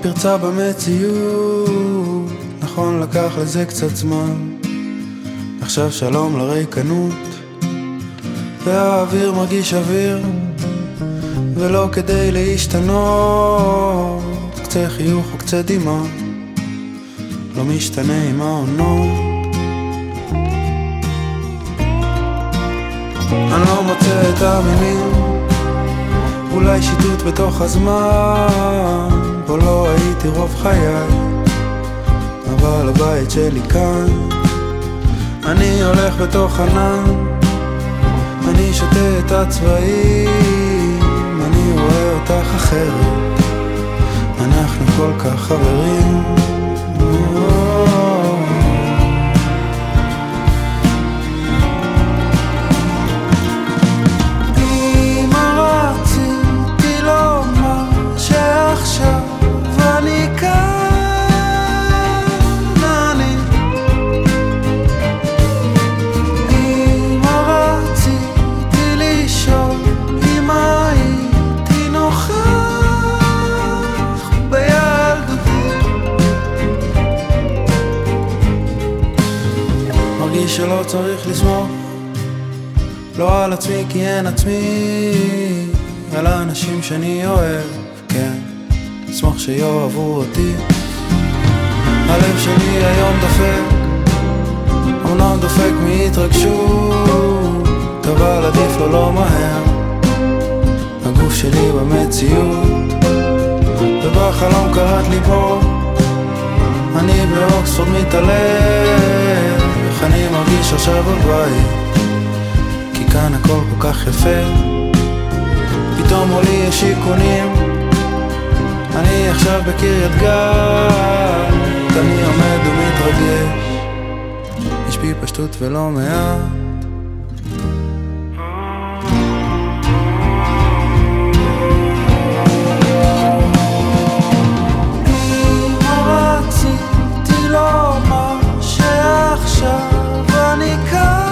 פתאום פרצה במציאות, נכון לקח לזה קצת זמן, עכשיו שלום לריקנות, והאוויר מרגיש אוויר, ולא כדי להשתנות, קצה חיוך או קצה דמעה, לא משתנה עם העונות. אני לא מוצא את המילים אולי שיטוט בתוך הזמן, פה לא הייתי רוב חיי, אבל הבית שלי כאן. אני הולך בתוך ענן, אני שותה את הצבעים, אני רואה אותך אחרת, אנחנו כל כך חברים. צריך לסמוך לא על עצמי כי אין עצמי, על האנשים שאני אוהב, כן, אשמח שיאהבו אותי. הלב שלי היום דופק, אמנם דופק מהתרגשות, אבל עדיף לו לא מהר. הגוף שלי במציאות, ובחלום קראת לי פה, אני באוקספורד מתעלם, מרגיש עכשיו בבית. כי כאן הכל כל כך יפה. פתאום מולי יש שיכונים. אני עכשיו בקריית גת. אני עומד ומתרגש. יש בי פשטות ולא מעט. רציתי Monica.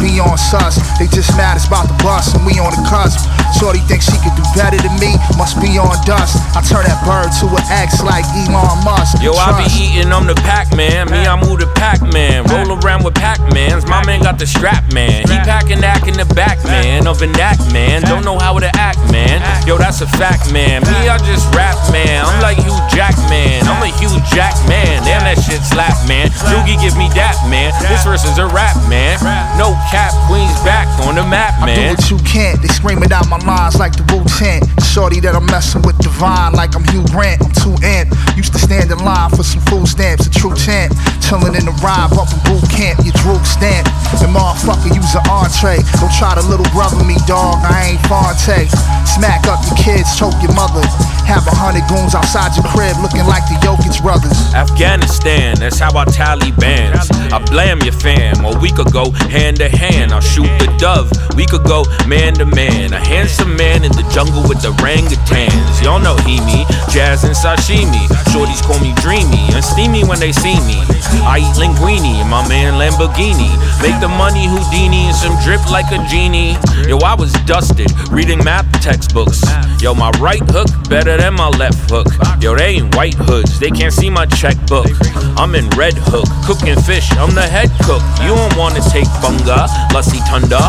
Plus, rappers be on sus. They just mad it's about the bus and we on the cusp. Shorty thinks she could do better than me, must be on dust. I turn that bird to an X like Elon Musk. Yo, I be Trust. eating, I'm the Pac-Man. Me, I move the Pac-Man. Roll around with Pac-Mans. My man got the strap, man. He packing act in the back, man. Of an act, man. Don't know how to act, man. Yo, that's a fact, man. Me, I just rap, man. I'm like Hugh Jackman. I'm a Hugh Jackman. Damn, that shit slap, man. Doogie give me that, man. This verse is a rap, man. No cap, Queen's back on the map, man. I do what you can't. They screaming out my lines like the Wu Tang. Shorty that I'm messing with divine like I'm Hugh Grant. I'm too amped. Used to stand in line for some food stamps, a true champ. Chillin' in the ride, bumping boot camp, your droop stamp. And motherfucker, use an entree. Don't try to little brother me, dog. I ain't Phonte. Smack up your kids, choke your mother. Have a hundred goons outside your crib looking like the Jokic brothers. Afghanistan, that's how I tally bands. I blame your fam, A week ago, hand to hand. I'll shoot the dove, we could go man to man. A handsome man in the jungle with the orangutans. Y'all know he me, jazz and sashimi. Shorties call me dreamy and steamy when they see me. I eat linguine and my man Lamborghini. Make the money Houdini and some drip like a genie. Yo, I was dusted reading math textbooks. Yo, my right hook better than my left hook. Yo, they ain't white hoods, they can't see my checkbook. I'm in red hook, cooking fish, I'm the head cook. You don't wanna take bunga, lusty tunda.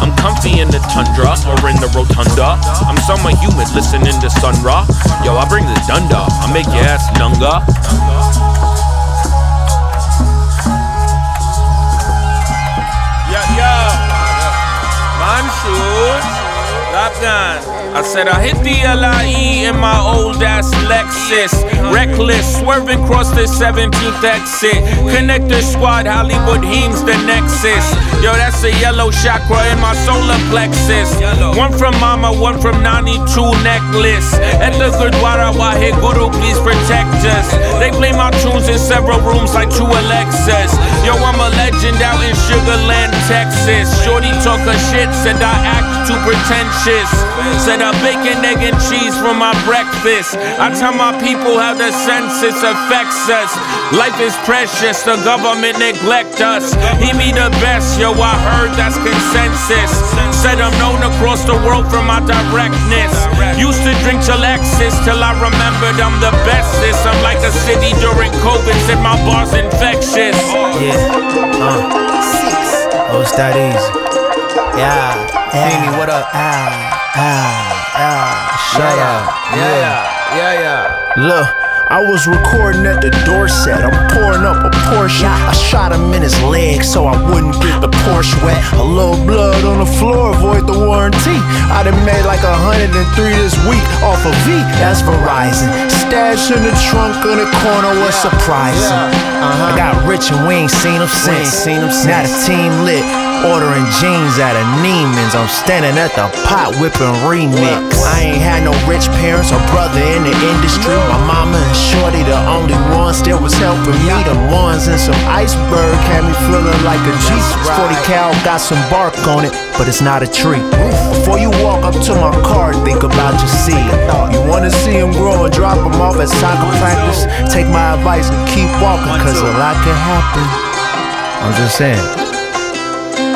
I'm comfy in the tundra or in the rotunda. I'm summer humid, listening to Sun. Yo, I bring the dunda, I make your ass nunga. Yo, yo, Mansoor, Afghan. I said I hit the LIE in my old ass Lexus. Reckless, swerving across the 17th exit. Connector squad, Hollywood Heems, the Nexus. Yo, that's a yellow chakra in my solar plexus. One from Mama, one from Nani, two necklace. At the Gurdwara, Wahe Guru, please protect us. They play my tunes in several rooms like two Alexas. Yo, I'm a legend out in Sugarland, Texas. Shorty talk her shit, said I act too pretentious. Said I bacon, egg, and cheese for my breakfast. I tell my people how the census affects us. Life is precious, the government neglect us. He be the best, yo, I heard that's consensus. Said I'm known across the world for my directness. Used to drink till Lexus till I remembered I'm the bestest. I'm like a city during COVID, said my bar's infectious. Yeah. Uh. Oh, it's that easy. Yeah. Mimi, what up? Ah, ah, ah. Shut up. Yeah, yeah, yeah. Look. I was recording at the door set. I'm pouring up a Porsche. I shot him in his leg so I wouldn't get the Porsche wet. A little blood on the floor, avoid the warranty. I done made like 103 this week off of V. That's Verizon. Stash in the trunk in the corner was surprising. I got rich and we ain't seen him since. Now the team lit. Ordering jeans at a Neiman's. I'm standing at the pot whipping remix. I ain't had no rich parents or brother in the industry. My mama and Shorty the only ones that was helping me. The ones in some iceberg had me feeling like a G. 40 cal got some bark on it, but it's not a tree. Before you walk up to my car, think about your seed. You wanna see him grow and drop him off at soccer practice? Take my advice and keep walking, cause a lot can happen. I'm just saying.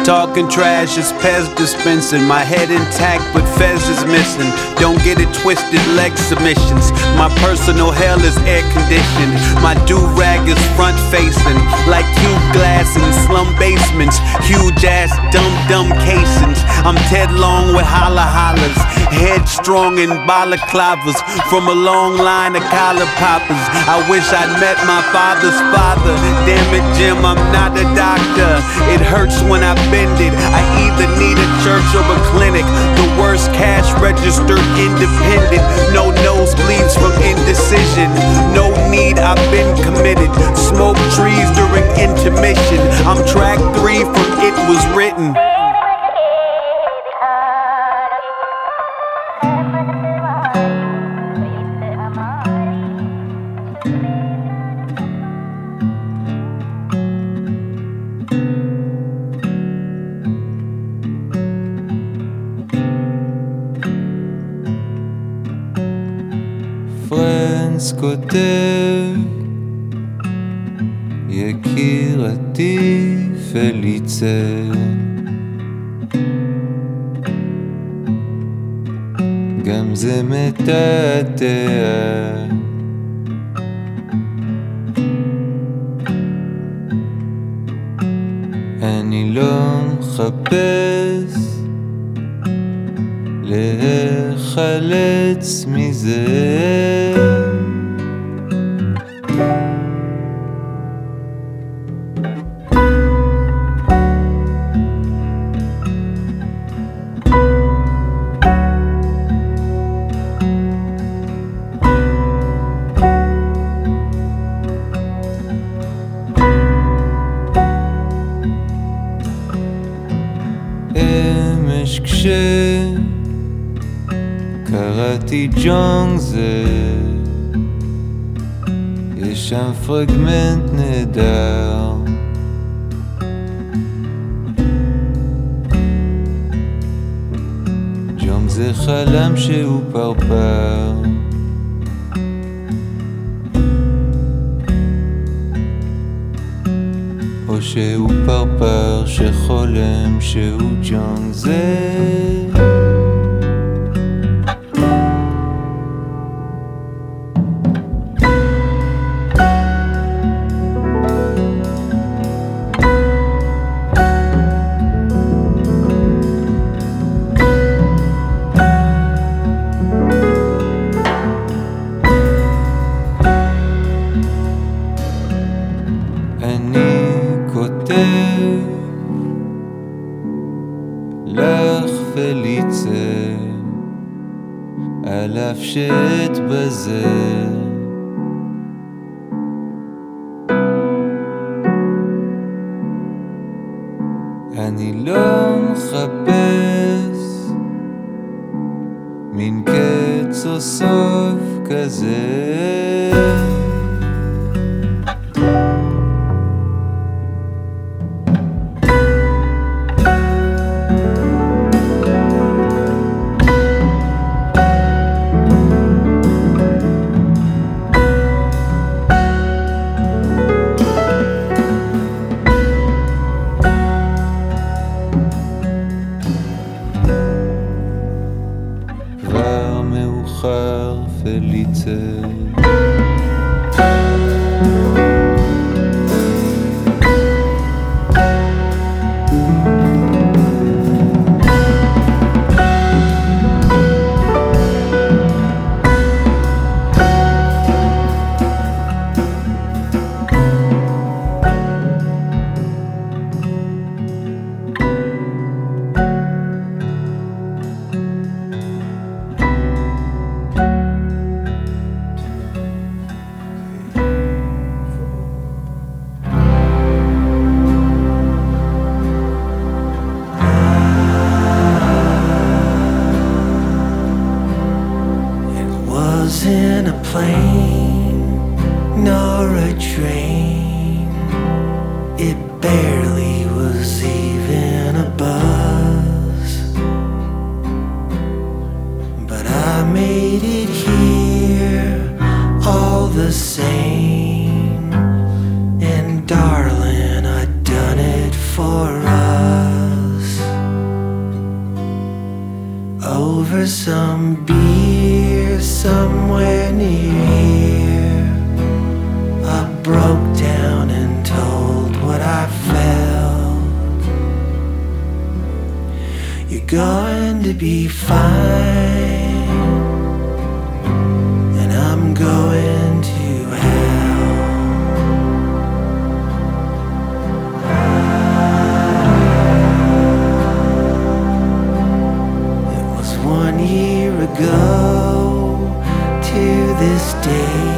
Talking trash is Pez dispensing. My head intact, but Fez is missing. Don't get it twisted, leg submissions. My personal hell is air conditioned. My do rag is front facing. Like cube glass in slum basements. Huge ass, dumb, dumb casings. I'm Ted Long with holla hollers. Headstrong in balaclavas. From a long line of collar poppers. I wish I'd met my father's father. Damn it, Jim, I'm not a doctor. It hurts when I it. I either need a church or a clinic. The worst cash register independent. No nosebleeds from indecision. No need, I've been committed. Smoke trees during intermission. I'm track three from It Was Written. כותב, יקירתי פליצה. גם זה מתעתע. אני לא מחפש להיחלץ מזה. שקראתי ג'ונג זה יש שם פרגמנט נהדר. ג'ונג זה חלם שהוא פרפר. שהוא פרפר שחולם שהוא ג'ונג זה. ago to this day.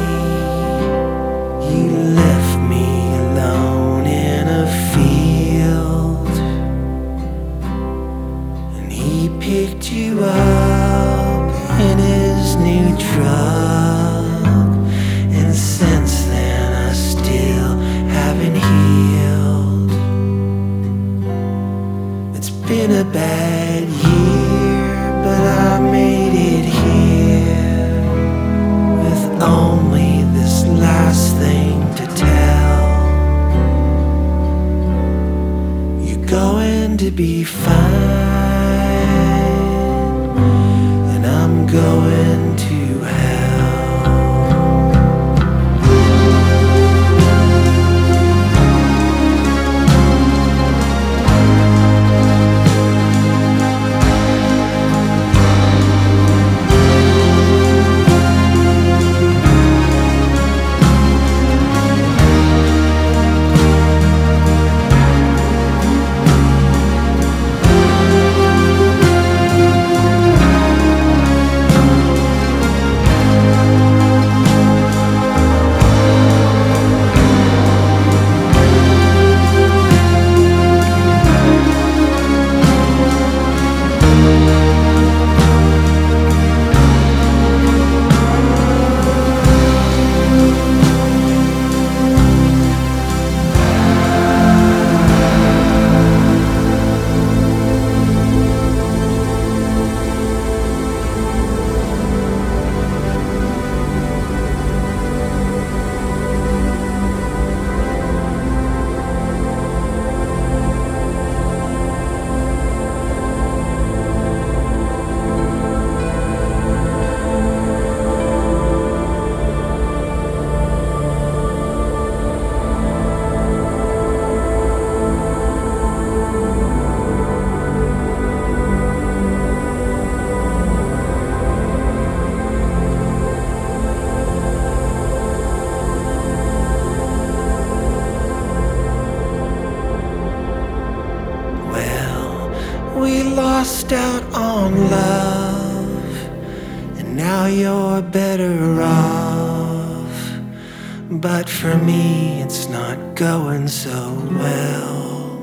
So well.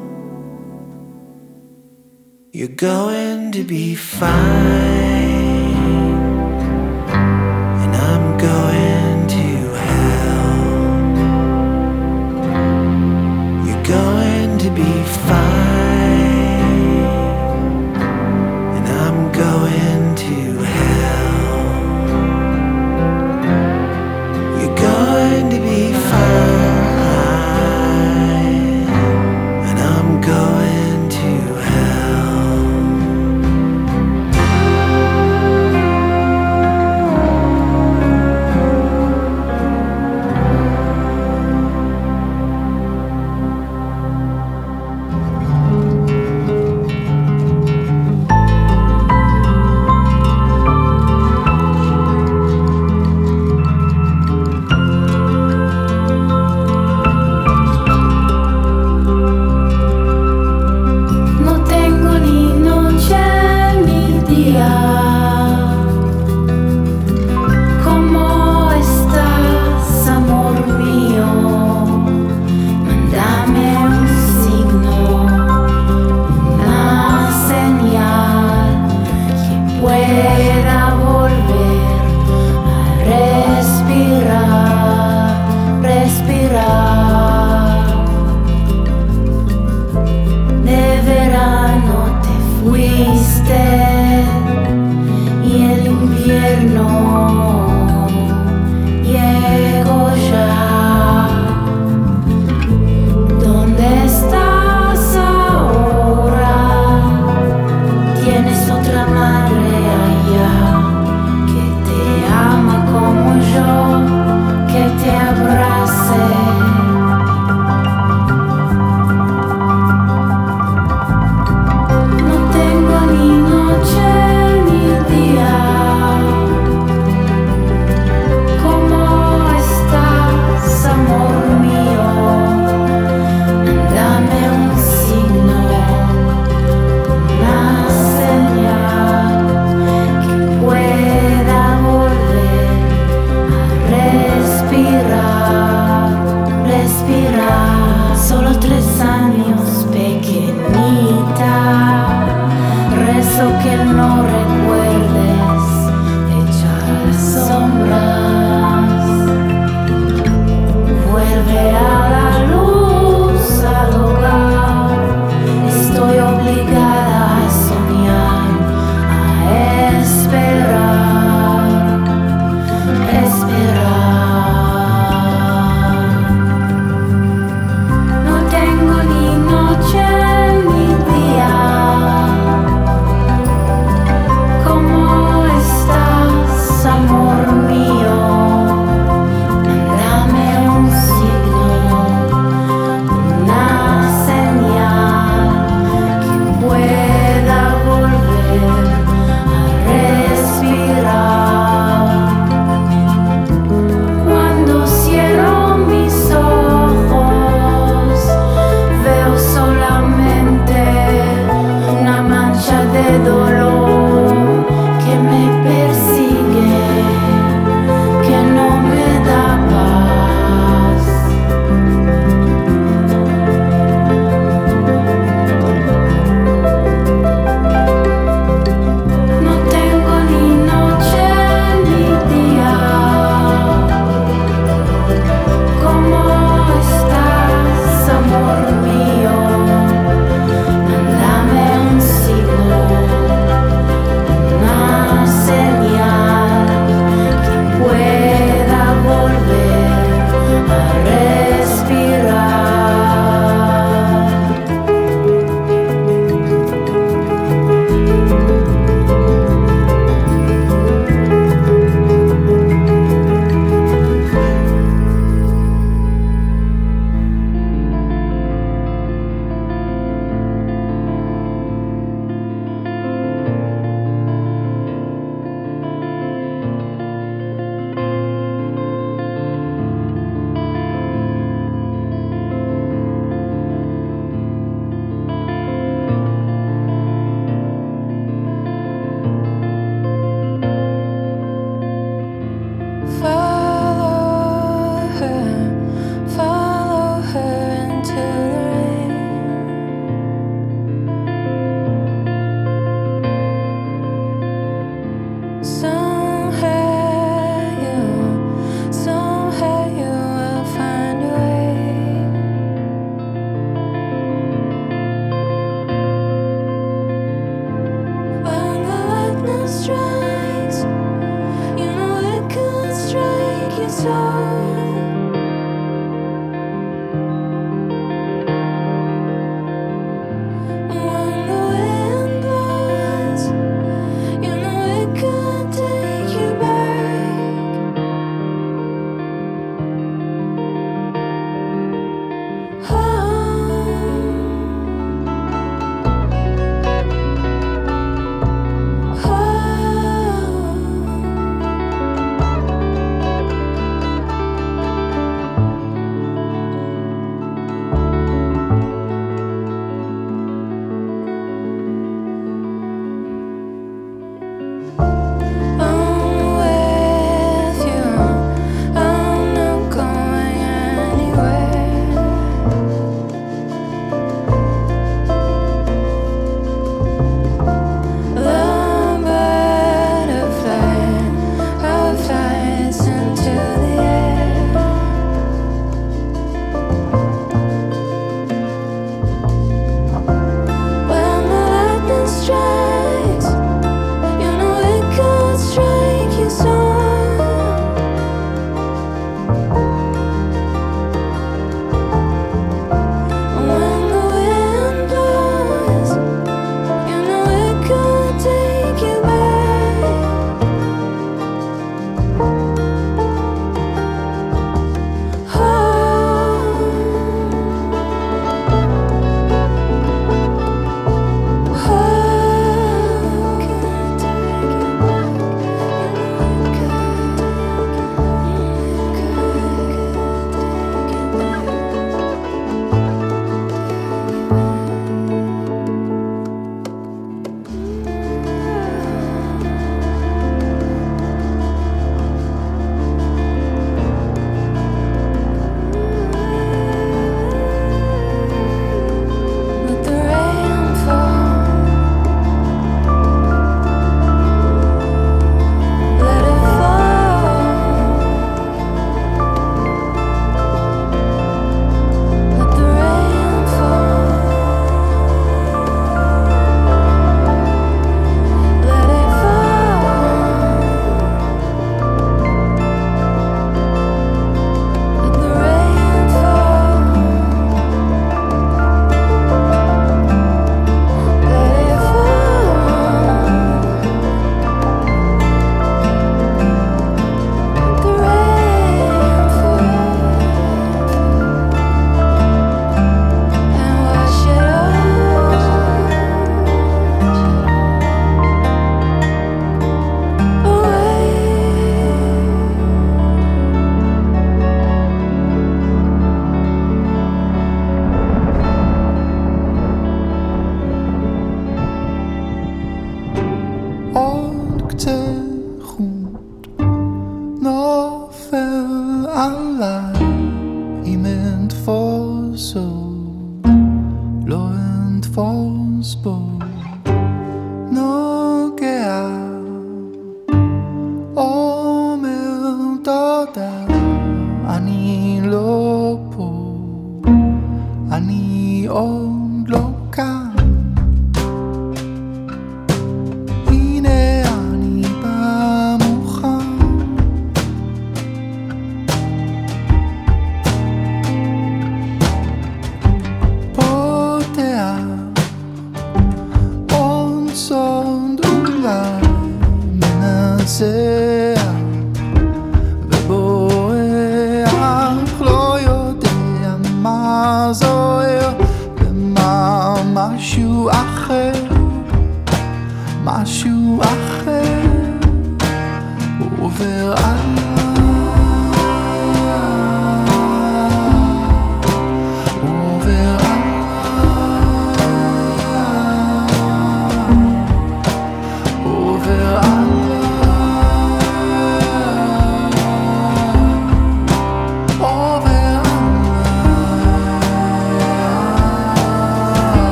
You're going to be fine,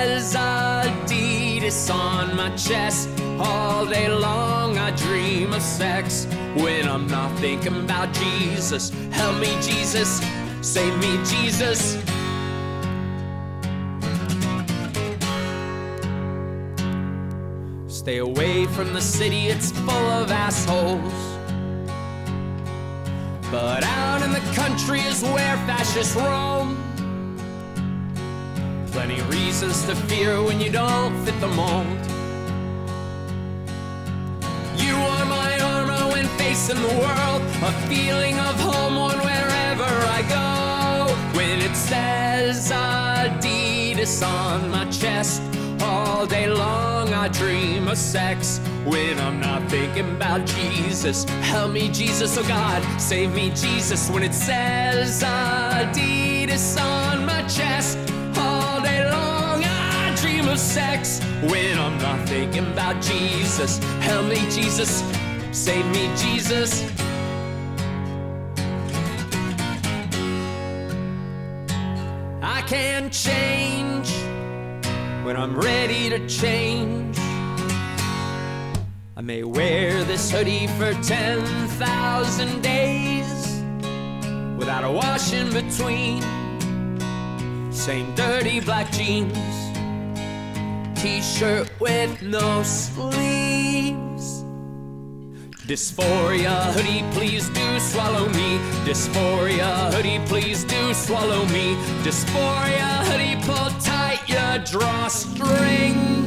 says Adidas on my chest, all day long I dream of sex. When I'm not thinking about Jesus, help me, Jesus, save me, Jesus. Stay away from the city, it's full of assholes. But out in the country is where fascists roam. Plenty reasons to fear when you don't fit the mold. You are my armor when facing the world, a feeling of home on wherever I go. When it says Adidas on my chest, all day long I dream of sex. When I'm not thinking about Jesus, help me, Jesus, oh God, save me, Jesus. When it says Adidas on my chest, Of sex. When I'm not thinking about Jesus, help me, Jesus, save me, Jesus. I can change when I'm ready to change. I may wear this hoodie for 10,000 days without a wash in between. Same dirty black jeans, t shirt with no sleeves. Dysphoria hoodie, please do swallow me. Dysphoria hoodie, please do swallow me. Dysphoria hoodie, pull tight your drawstrings.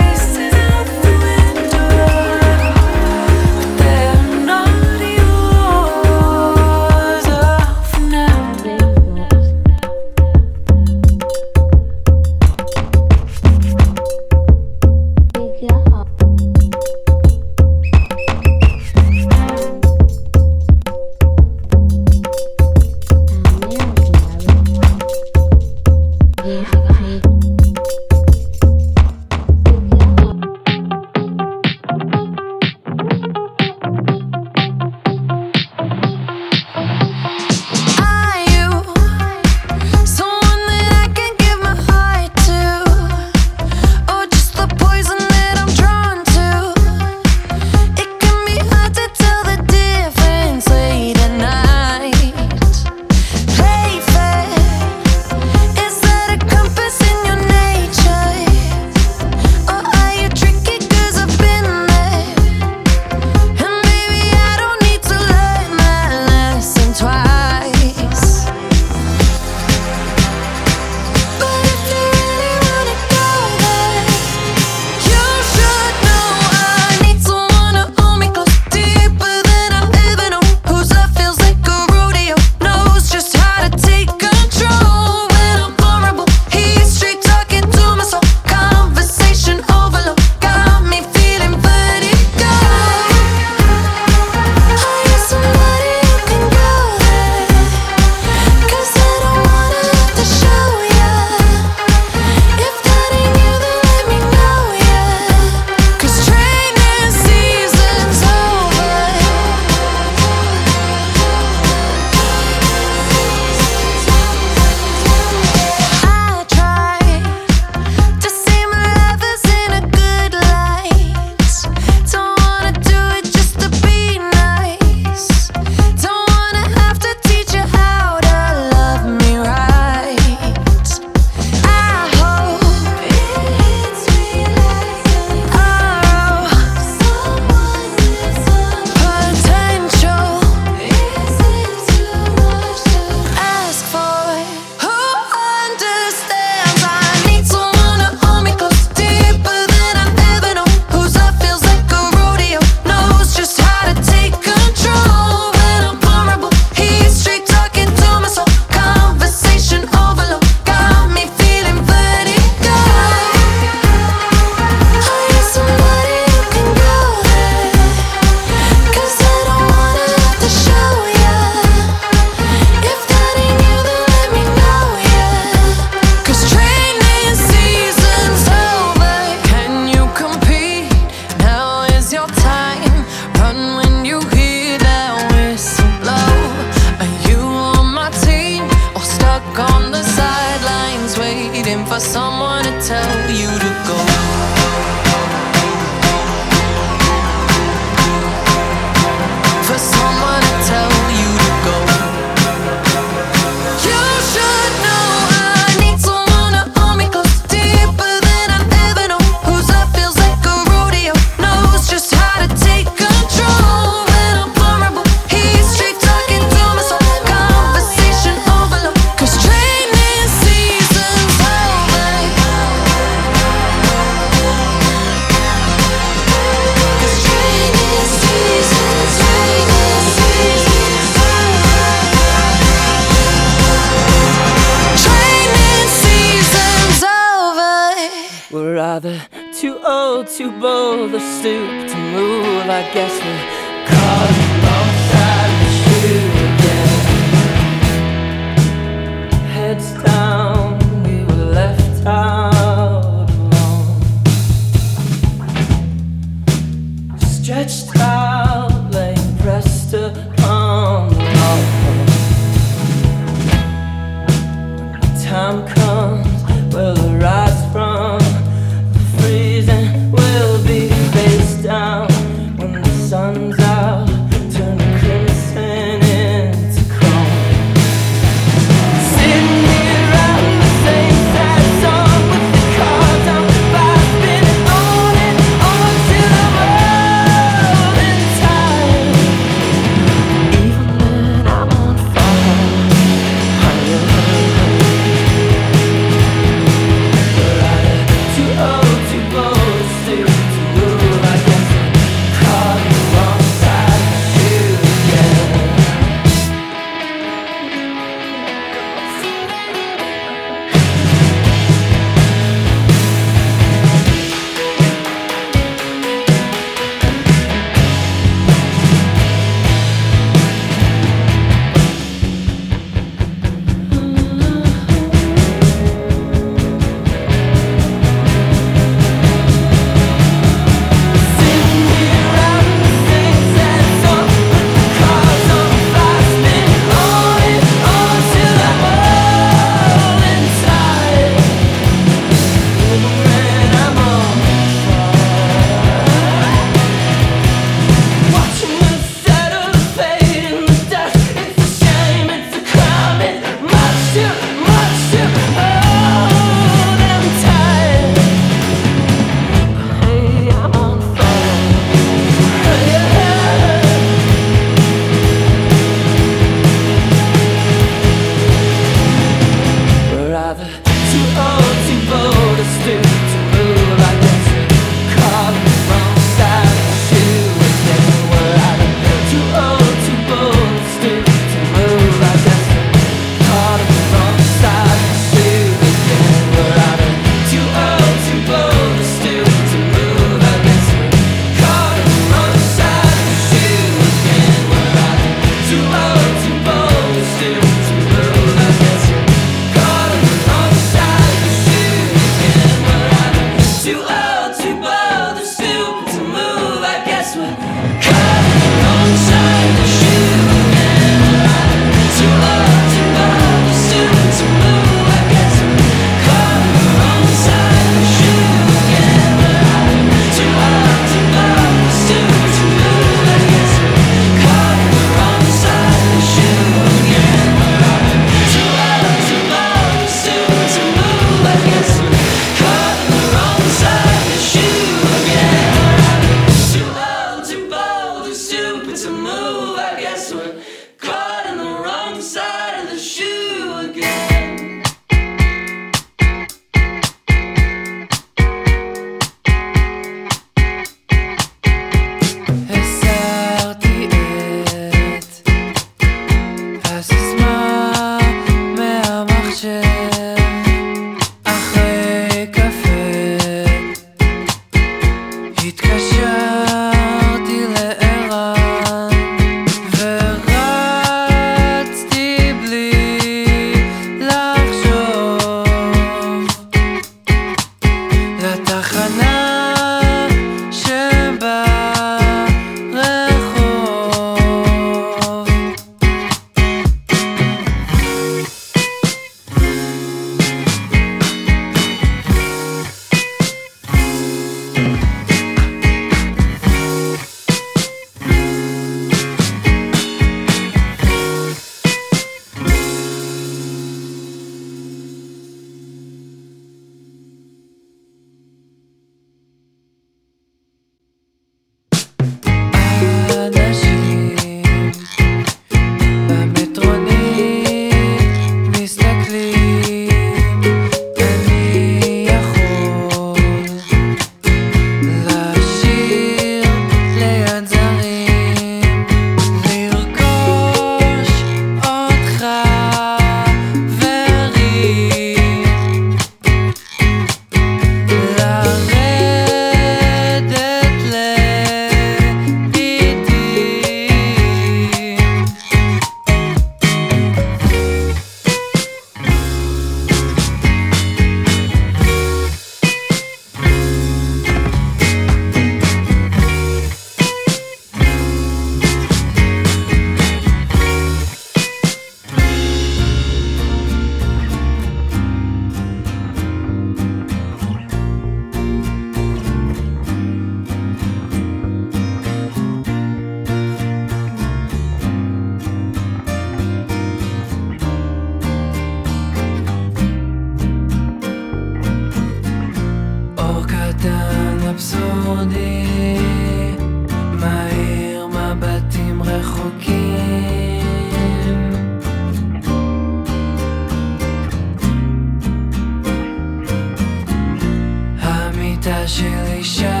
Zacięli się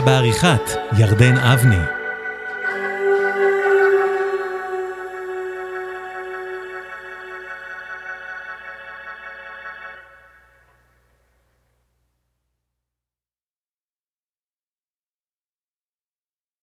בעריכת ירדן אבני.